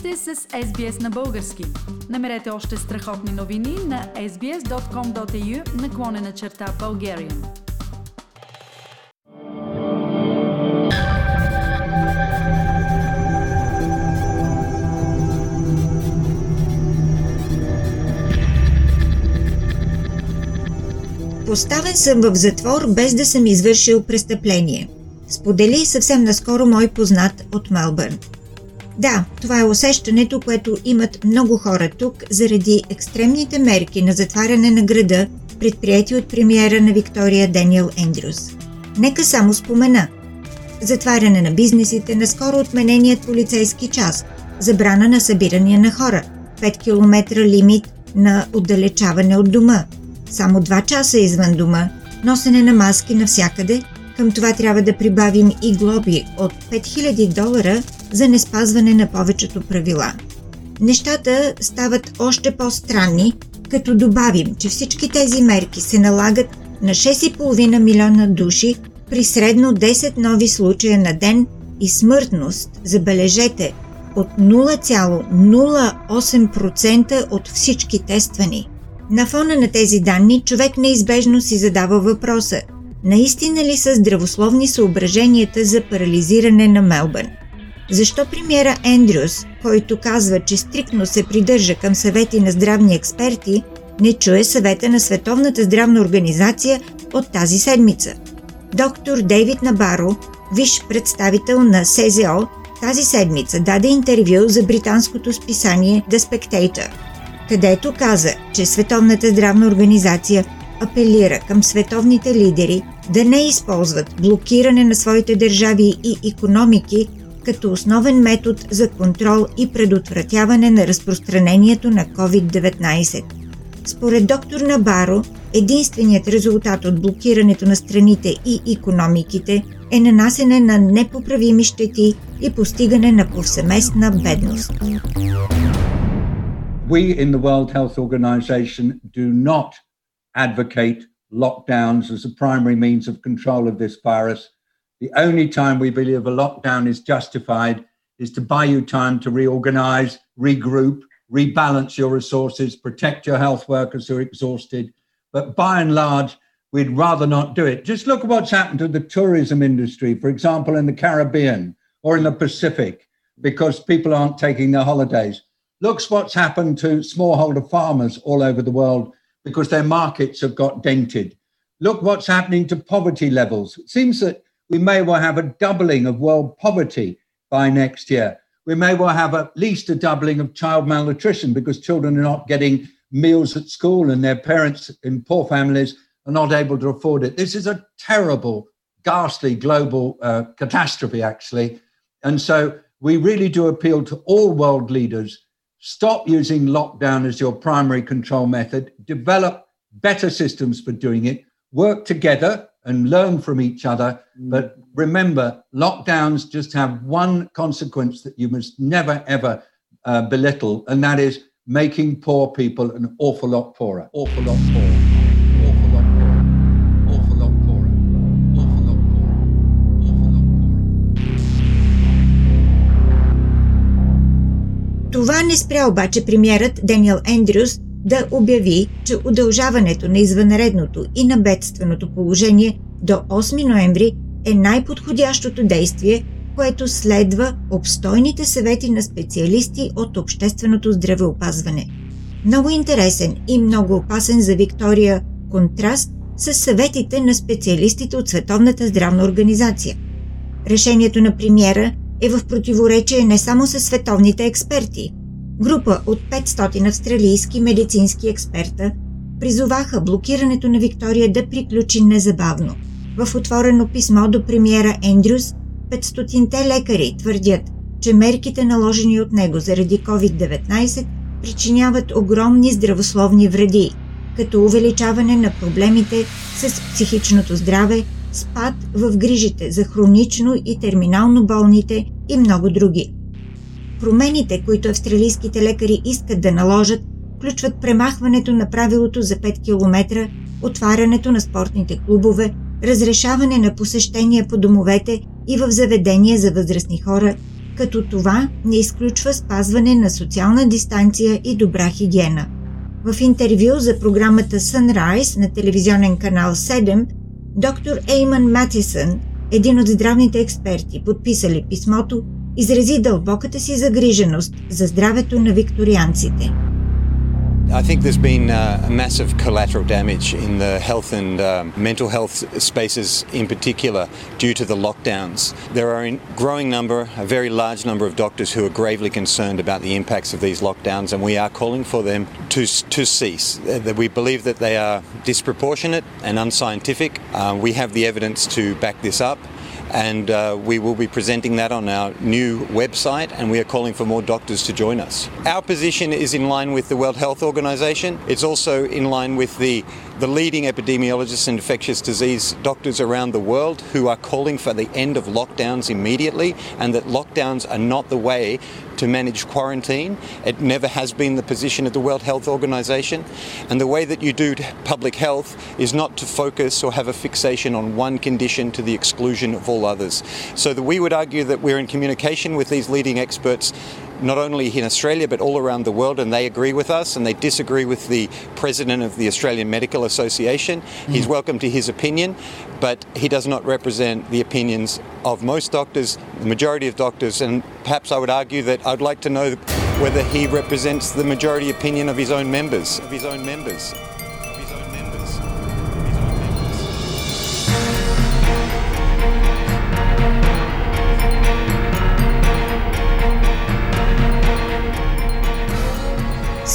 сте с SBS на български. Намерете още страхотни новини на sbs.com.au наклонена черта Bulgarian. Поставен съм в затвор без да съм извършил престъпление. Сподели съвсем наскоро мой познат от Мелбърн. Да, това е усещането, което имат много хора тук заради екстремните мерки на затваряне на града, предприяти от премиера на Виктория Даниел Ендрюс. Нека само спомена. Затваряне на бизнесите, наскоро отмененият полицейски час, забрана на събирания на хора, 5 км лимит на отдалечаване от дома, само 2 часа извън дома, носене на маски навсякъде, към това трябва да прибавим и глоби от 5000 долара за неспазване на повечето правила. Нещата стават още по-странни, като добавим, че всички тези мерки се налагат на 6,5 милиона души при средно 10 нови случая на ден и смъртност, забележете, от 0,08% от всички тествани. На фона на тези данни човек неизбежно си задава въпроса – наистина ли са здравословни съображенията за парализиране на Мелбърн? Защо премиера Ендрюс, който казва, че стриктно се придържа към съвети на здравни експерти, не чуе съвета на Световната здравна организация от тази седмица? Доктор Дейвид Набаро, виш представител на СЗО, тази седмица даде интервю за британското списание The Spectator, където каза, че Световната здравна организация апелира към световните лидери да не използват блокиране на своите държави и економики като основен метод за контрол и предотвратяване на разпространението на COVID-19. Според доктор Набаро, единственият резултат от блокирането на страните и економиките е нанасене на непоправими щети и постигане на повсеместна бедност. We in the World Health Organization do not advocate lockdowns as a primary means of control of this virus The only time we believe a lockdown is justified is to buy you time to reorganize, regroup, rebalance your resources, protect your health workers who are exhausted. But by and large, we'd rather not do it. Just look at what's happened to the tourism industry, for example, in the Caribbean or in the Pacific, because people aren't taking their holidays. Look what's happened to smallholder farmers all over the world because their markets have got dented. Look what's happening to poverty levels. It seems that we may well have a doubling of world poverty by next year. We may well have at least a doubling of child malnutrition because children are not getting meals at school and their parents in poor families are not able to afford it. This is a terrible, ghastly global uh, catastrophe, actually. And so we really do appeal to all world leaders stop using lockdown as your primary control method, develop better systems for doing it, work together and learn from each other. Mm. But remember, lockdowns just have one consequence that you must never, ever uh, belittle, and that is making poor people an awful lot poorer, awful lot poorer. Спря обаче премиерът Даниел Ендрюс да обяви, че удължаването на извънредното и на бедственото положение до 8 ноември е най-подходящото действие, което следва обстойните съвети на специалисти от общественото здравеопазване. Много интересен и много опасен за Виктория контраст с съветите на специалистите от Световната здравна организация. Решението на премиера е в противоречие не само с световните експерти – Група от 500 австралийски медицински експерта призоваха блокирането на Виктория да приключи незабавно. В отворено писмо до премиера Ендрюс, 500-те лекари твърдят, че мерките наложени от него заради COVID-19 причиняват огромни здравословни вреди, като увеличаване на проблемите с психичното здраве, спад в грижите за хронично и терминално болните и много други – Промените, които австралийските лекари искат да наложат, включват премахването на правилото за 5 км, отварянето на спортните клубове, разрешаване на посещения по домовете и в заведения за възрастни хора, като това не изключва спазване на социална дистанция и добра хигиена. В интервю за програмата Sunrise на телевизионен канал 7, доктор Ейман Матисън, един от здравните експерти, подписали писмото, изрази дълбоката си загриженост за здравето на викторианците – I think there's been uh, massive collateral damage in the health and um, mental health spaces in particular due to the lockdowns. There are a growing number, a very large number of doctors who are gravely concerned about the impacts of these lockdowns and we are calling for them to, to cease. Uh, we believe that they are disproportionate and unscientific. Uh, we have the evidence to back this up and uh, we will be presenting that on our new website and we are calling for more doctors to join us. Our position is in line with the World Health Organization. It's also in line with the the leading epidemiologists and infectious disease doctors around the world who are calling for the end of lockdowns immediately and that lockdowns are not the way to manage quarantine. It never has been the position of the World Health Organization. And the way that you do public health is not to focus or have a fixation on one condition to the exclusion of all others. So that we would argue that we're in communication with these leading experts not only in Australia but all around the world, and they agree with us and they disagree with the president of the Australian Medical Association. Mm. He's welcome to his opinion, but he does not represent the opinions of most doctors, the majority of doctors, and perhaps I would argue that I'd like to know whether he represents the majority opinion of his own members, of his own members.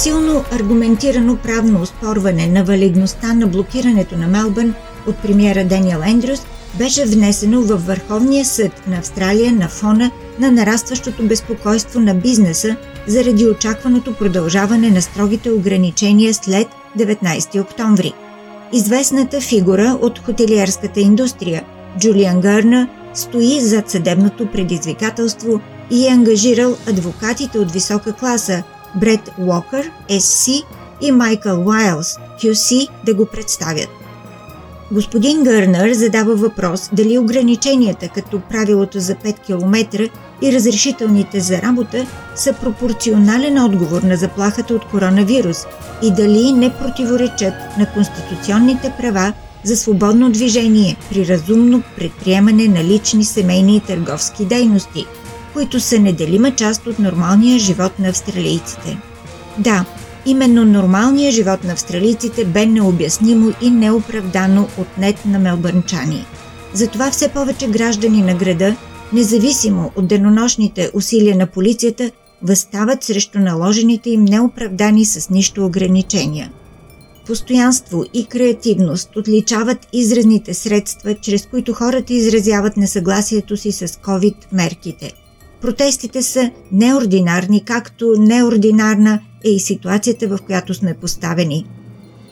Силно аргументирано правно оспорване на валидността на блокирането на Мелбърн от премиера Даниел Ендрюс беше внесено във Върховния съд на Австралия на фона на нарастващото безпокойство на бизнеса заради очакваното продължаване на строгите ограничения след 19 октомври. Известната фигура от хотелиерската индустрия Джулиан Гърна стои зад съдебното предизвикателство и е ангажирал адвокатите от висока класа – Бред Уокър, SC и Майкъл Уайлс, QC, да го представят. Господин Гърнър задава въпрос дали ограниченията като правилото за 5 км и разрешителните за работа са пропорционален отговор на заплахата от коронавирус и дали не противоречат на конституционните права за свободно движение при разумно предприемане на лични, семейни и търговски дейности – които са неделима част от нормалния живот на австралийците. Да, именно нормалният живот на австралийците бе необяснимо и неоправдано отнет на мелбърнчани. Затова все повече граждани на града, независимо от денонощните усилия на полицията, възстават срещу наложените им неоправдани с нищо ограничения. Постоянство и креативност отличават изразните средства, чрез които хората изразяват несъгласието си с COVID-мерките – Протестите са неординарни, както неординарна е и ситуацията, в която сме поставени.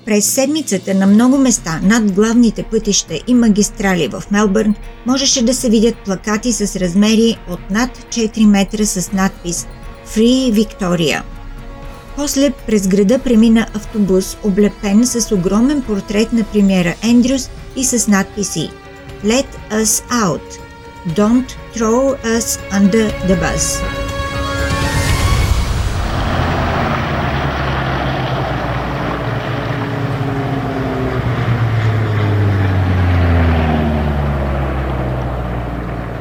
През седмицата на много места над главните пътища и магистрали в Мелбърн можеше да се видят плакати с размери от над 4 метра с надпис Free Victoria. После през града премина автобус, облепен с огромен портрет на премиера Ендрюс и с надписи Let us out – Don't throw us under the bus.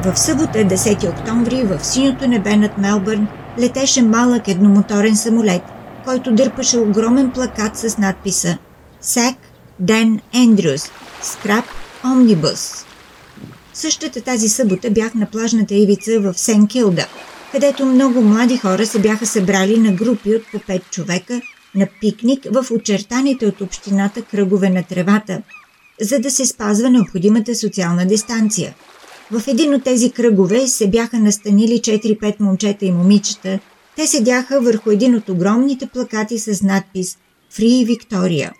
В събота, 10 октомври, в синьото небе над Мелбърн летеше малък едномоторен самолет, който дърпаше огромен плакат с надписа «Сек Ден Ендрюс, Скраб Омнибус». Същата тази събота бях на плажната ивица в Сен Килда, където много млади хора се бяха събрали на групи от по 5 човека на пикник в очертаните от общината кръгове на тревата, за да се спазва необходимата социална дистанция. В един от тези кръгове се бяха настанили 4-5 момчета и момичета. Те седяха върху един от огромните плакати с надпис «Free Victoria».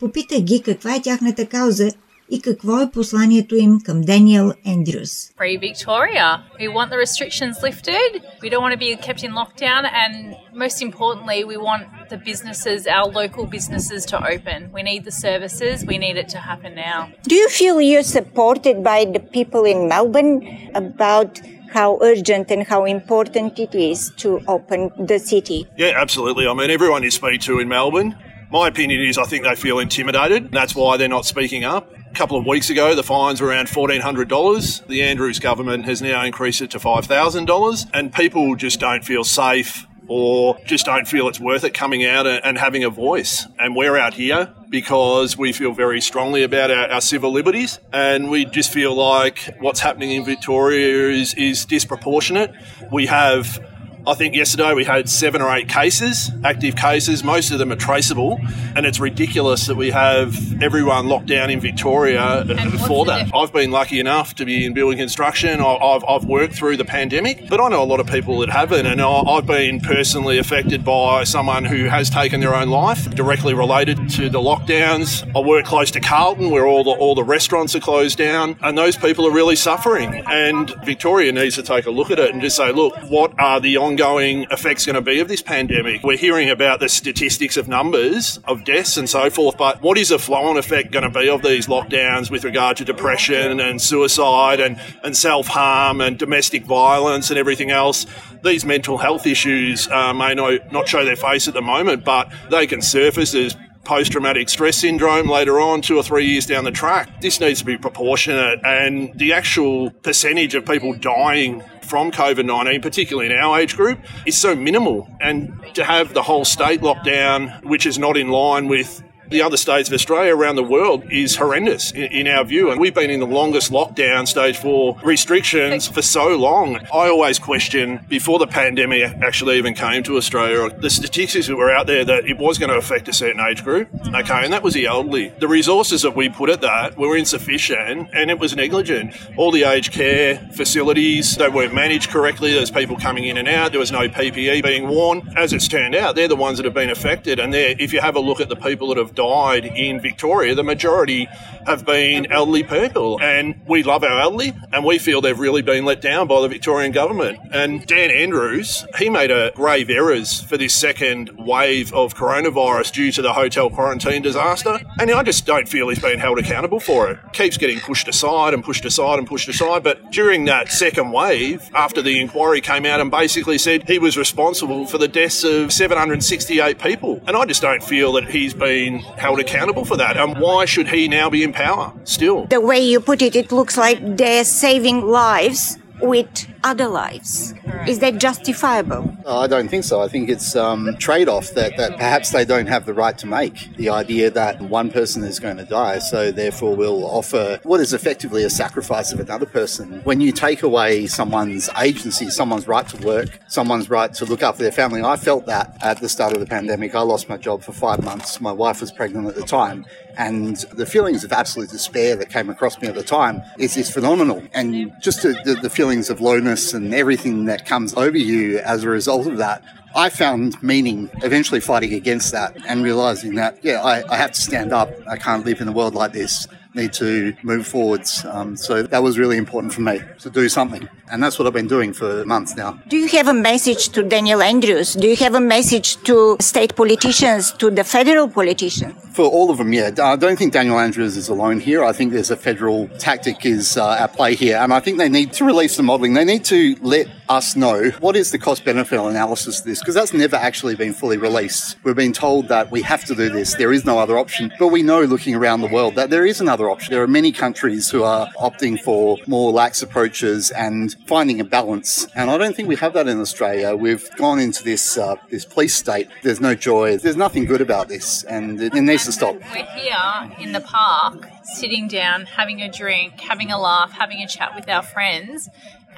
Попитах ги каква е тяхната кауза и какво е посланието им към Даниел Ендрюс. Free Victoria. We want the restrictions lifted. We don't want to be kept in lockdown and most importantly we want the businesses, our local businesses, to open. We need the services. We need it to happen now. Do you feel you're supported by the people in Melbourne about how urgent and how important it is to open the city? Yeah, absolutely. I mean, everyone you speak to in Melbourne, my opinion is I think they feel intimidated. That's why they're not speaking up. A couple of weeks ago, the fines were around $1,400. The Andrews government has now increased it to $5,000, and people just don't feel safe or just don't feel it's worth it coming out and having a voice. And we're out here because we feel very strongly about our, our, civil liberties and we just feel like what's happening in Victoria is, is disproportionate. We have I think yesterday we had seven or eight cases, active cases. Most of them are traceable, and it's ridiculous that we have everyone locked down in Victoria for that. I've been lucky enough to be in building construction. I've, I've worked through the pandemic, but I know a lot of people that haven't, and I've been personally affected by someone who has taken their own life directly related to the lockdowns. I work close to Carlton, where all the all the restaurants are closed down, and those people are really suffering. And Victoria needs to take a look at it and just say, look, what are the on ongoing effects going to be of this pandemic? We're hearing about the statistics of numbers of deaths and so forth, but what is the flow on effect going to be of these lockdowns with regard to depression and suicide and, and self harm and domestic violence and everything else? These mental health issues uh, may not, not show their face at the moment, but they can surface as post traumatic stress syndrome later on, two or three years down the track. This needs to be proportionate, and the actual percentage of people dying from COVID 19, particularly in our age group, is so minimal. And to have the whole state lockdown, which is not in line with the other states of Australia around the world is horrendous in, in, our view. And we've been in the longest lockdown, stage four restrictions for so long. I always question before the pandemic actually even came to Australia, the statistics that were out there that it was going to affect a certain age group. Okay, and that was the elderly. The resources that we put at that were insufficient and it was negligent. All the aged care facilities, they weren't managed correctly. There's people coming in and out. There was no PPE being worn. As it's turned out, they're the ones that have been affected. And if you have a look at the people that have died in Victoria, the majority have been elderly people. And we love our elderly, and we feel they've really been let down by the Victorian government. And Dan Andrews, he made a grave errors for this second wave of coronavirus due to the hotel quarantine disaster. And I just don't feel he's been held accountable for it. Keeps getting pushed aside and pushed aside and pushed aside. But during that second wave, after the inquiry came out and basically said he was responsible for the deaths of 768 people. And I just don't feel that he's been held accountable for that. And why should he now be in power still? The way you put it, it looks like they're saving lives with other lives. Is that justifiable? I don't think so. I think it's um, trade off that, that perhaps they don't have the right to make. The idea that one person is going to die, so therefore we'll offer what is effectively a sacrifice of another person. When you take away someone's agency, someone's right to work, someone's right to look after their family, I felt that at the start of the pandemic. I lost my job for five months. My wife was pregnant at the time. And the feelings of absolute despair that came across me at the time is, is phenomenal. And just the, the, the feelings of lowness and everything that comes over you as a result of that. I found meaning eventually fighting against that and realizing that, yeah, I, I have to stand up. I can't live in a world like this need to move forwards. Um, so that was really important for me to do something. And that's what I've been doing for months now. Do you have a message to Daniel Andrews? Do you have a message to state politicians, to the federal politicians? For all of them, yeah. I don't think Daniel Andrews is alone here. I think there's a federal tactic is uh, at play here. And I think they need to release the modelling. They need to let us know what is the cost benefit analysis of this because that's never actually been fully released. We've been told that we have to do this. There is no other option. But we know looking around the world that there is another option. There are many countries who are opting for more lax approaches and finding a balance. And I don't think we have that in Australia. We've gone into this uh, this police state. There's no joy. There's nothing good about this, and it, it needs to stop. We're here in the park, sitting down, having a drink, having a laugh, having a chat with our friends,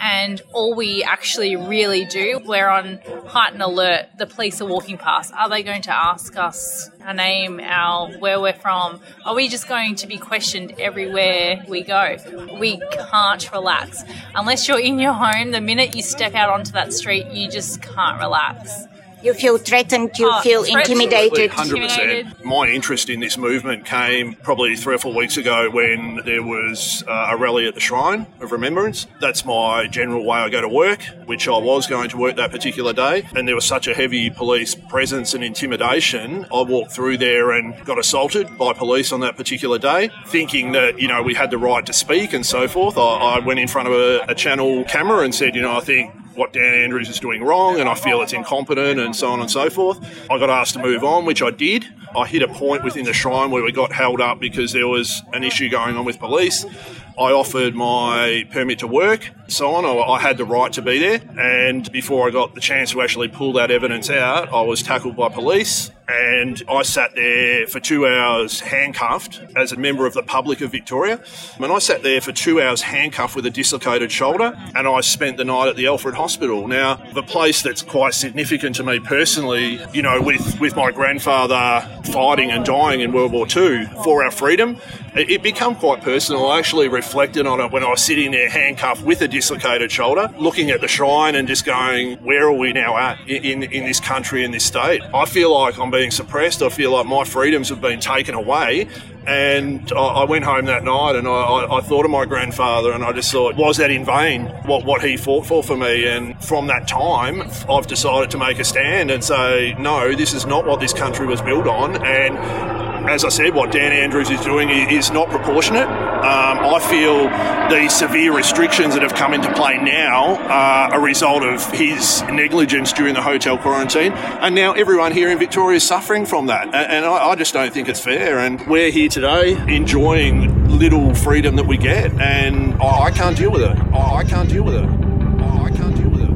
and all we actually really do, we're on heightened alert. The police are walking past. Are they going to ask us our name, our where we're from? Are we just going to be questioned everywhere we go? We can't relax unless you're in your home. The minute you step out onto that street, you just can't relax. You feel threatened, you Oh, feel intimidated. 100%. My interest in this movement came probably three or four weeks ago when there was uh, a rally at the Shrine of Remembrance. That's my general way I go to work, which I was going to work that particular day. And there was such a heavy police presence and intimidation. I walked through there and got assaulted by police on that particular day, thinking that you know we had the right to speak and so forth. I, I went in front of a, a channel camera and said, you know, I think what Dan Andrews is doing wrong and I feel it's incompetent and so on and so forth. I got asked to move on, which I did. I hit a point within the shrine where we got held up because there was an issue going on with police. I offered my permit to work, so on. I, had the right to be there. And before I got the chance to actually pull that evidence out, I was tackled by police. And I sat there for two hours handcuffed as a member of the public of Victoria. And I sat there for two hours handcuffed with a dislocated shoulder. And I spent the night at the Alfred Hospital. Now, the place that's quite significant to me personally, you know, with, with my grandfather fighting and dying in World War II for our freedom, it, it became quite personal. I actually reflected on it when I was sitting there handcuffed with a dislocated shoulder, looking at the shrine and just going, where are we now at in, in, in this country, in this state? I feel like I'm being suppressed. I feel like my freedoms have been taken away. And I, went home that night and I, I, I thought of my grandfather and I just thought, was that in vain, what, what he fought for for me? And from that time, I've decided to make a stand and say, no, this is not what this country was built on. And as I said, what Dan Andrews is doing i- is not proportionate. Um, I feel the severe restrictions that have come into play now are a result of his negligence during the hotel quarantine, and now everyone here in Victoria is suffering from that. A- And I, I just don't think it's fair. And we're here today enjoying little freedom that we get, and I, I can't deal with it. I, I can't deal with it. I, I can't deal with it.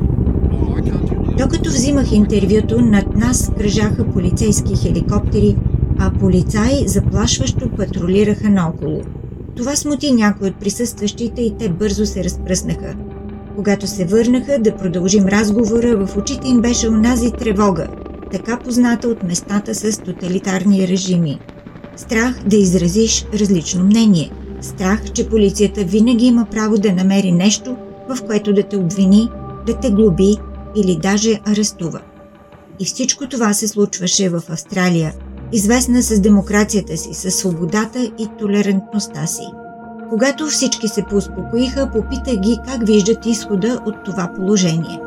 I, I can't deal with it. Докато взимах интервюто, над нас кръжаха полицейски хеликоптери, а полицаи заплашващо патрулираха наоколо. Това смути някои от присъстващите и те бързо се разпръснаха. Когато се върнаха да продължим разговора, в очите им беше онази тревога, така позната от местата с тоталитарни режими. Страх да изразиш различно мнение. Страх, че полицията винаги има право да намери нещо, в което да те обвини, да те глоби или даже арестува. И всичко това се случваше в Австралия, известна с демокрацията си, с свободата и толерантността си. Когато всички се поуспокоиха, попитах ги как виждат изхода от това положение.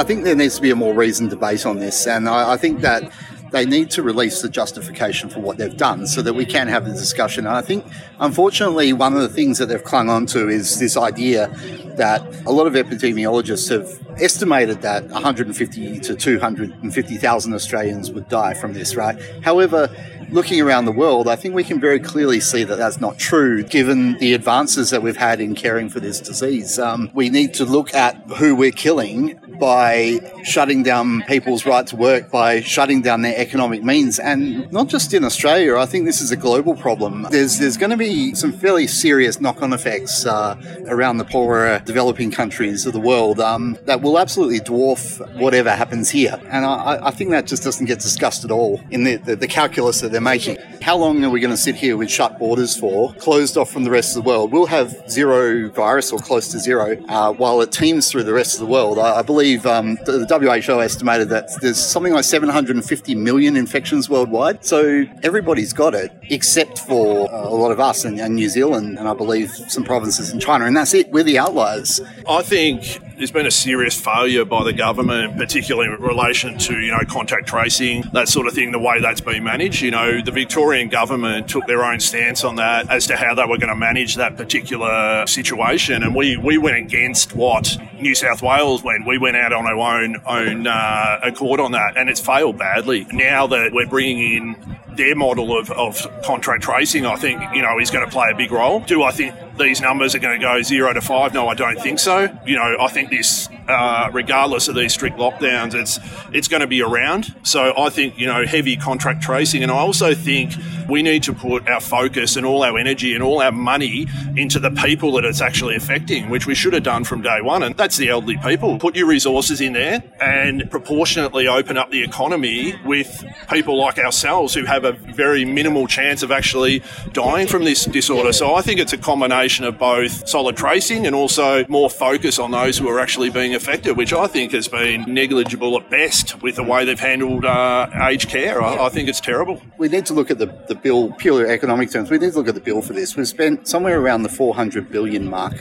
I think there needs to be a more reasoned debate on this, and I, I think that they need to release the justification for what they've done so that we can have the discussion. And I think, unfortunately, one of the things that they've clung on to is this idea that a lot of epidemiologists have estimated that 150 to 250,000 Australians would die from this, right? However, looking around the world, I think we can very clearly see that that's not true given the advances that we've had in caring for this disease. Um, we need to look at who we're killing by shutting down people's right to work, by shutting down their economic means, and not just in Australia. I think this is a global problem. There's there's going to be some fairly serious knock-on effects uh, around the poorer developing countries of the world um, that will absolutely dwarf whatever happens here. And I, I think that just doesn't get discussed at all in the, the, the calculus that they're making. How long are we going to sit here with shut borders for, closed off from the rest of the world? We'll have zero virus or close to zero uh, while it teems through the rest of the world. I, I believe um, the, the WHO estimated that there's something like 750 million infections worldwide. So everybody's got it except for uh, a lot of us and, and New Zealand and I believe some provinces in China. And that's it. We're the outliers. I think there's been a serious failure by the government, particularly in relation to you know contact tracing, that sort of thing. The way that's been managed, you know, the Victorian government took their own stance on that as to how they were going to manage that particular situation, and we we went against what New South Wales went. We went out on our own own uh, accord on that, and it's failed badly. Now that we're bringing in their model of, of contract tracing, I think, you know, is going to play a big role. Do I think these numbers are going to go zero to five? No, I don't think so. You know, I think this, uh, regardless of these strict lockdowns, it's it's going to be around. So I think, you know, heavy contract tracing, and I also think We need to put our focus and all our energy and all our money into the people that it's actually affecting, which we should have done from day one. And that's the elderly people. Put your resources in there and proportionately open up the economy with people like ourselves who have a very minimal chance of actually dying from this disorder. So I think it's a combination of both solid tracing and also more focus on those who are actually being affected, which I think has been negligible at best with the way they've handled uh, aged care. I, I, think it's terrible. We need to look at the, the bill, purely economic terms. We need to look at the bill for this. We've spent somewhere around the 400 billion mark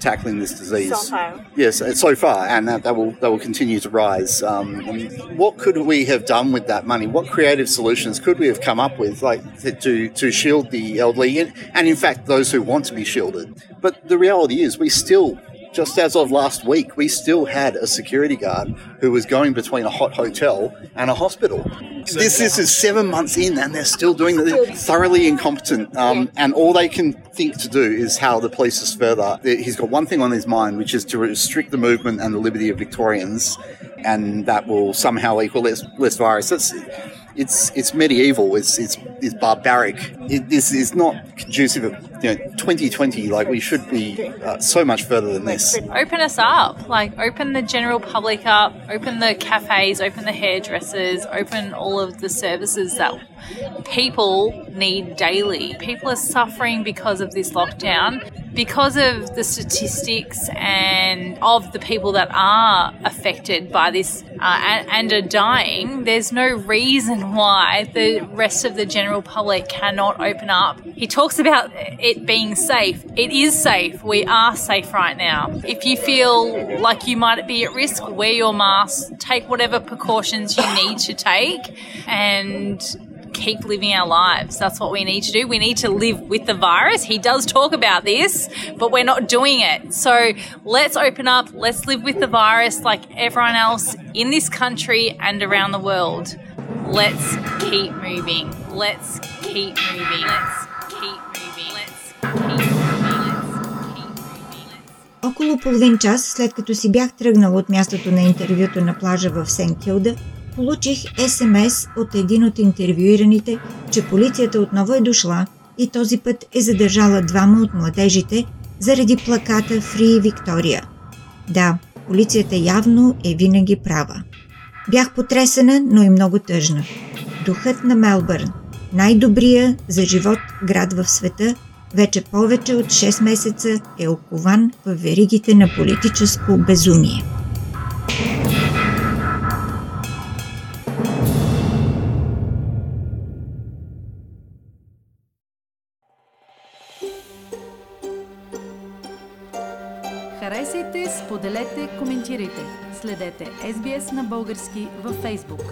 tackling this disease. So far. Yes, so far, and that, that will that will continue to rise. Um, what could we have done with that money? What creative solutions could we have come up with, like to to shield the elderly and, and in fact those who want to be shielded? But the reality is, we still just as of last week, we still had a security guard who was going between a hot hotel and a hospital. This, this is seven months in, and they're still doing it. Thoroughly incompetent, um, and all they can think to do is how the police is further. He's got one thing on his mind, which is to restrict the movement and the liberty of Victorians, and that will somehow equal less, less virus. That's it's it's medieval. It's it's, it's barbaric. It, this is not conducive of you know 2020. Like we should be uh, so much further than this. Open us up. Like open the general public up. Open the cafes. Open the hairdressers. Open all of the services that people need daily. People are suffering because of this lockdown because of the statistics and of the people that are affected by this uh, and, and, are dying, there's no reason why the rest of the general public cannot open up. He talks about it being safe. It is safe. We are safe right now. If you feel like you might be at risk, wear your mask, take whatever precautions you need to take, and keep living our lives. That's what we need to do. We need to live with the virus. He does talk about this, but we're not doing it. So let's open up. Let's live with the virus like everyone else in this country and around the world. Let's keep moving. Let's keep moving. Let's keep moving. Let's keep moving. Около половин час след като си бях тръгнал от мястото на интервюто на плажа в Сен Килда, получих СМС от един от интервюираните, че полицията отново е дошла и този път е задържала двама от младежите заради плаката Free Victoria. Да, полицията явно е винаги права. Бях потресена, но и много тъжна. Духът на Мелбърн, най-добрия за живот град в света, вече повече от 6 месеца е окован в веригите на политическо безумие. Харесайте, споделете, коментирайте. Следете SBS на български във Facebook.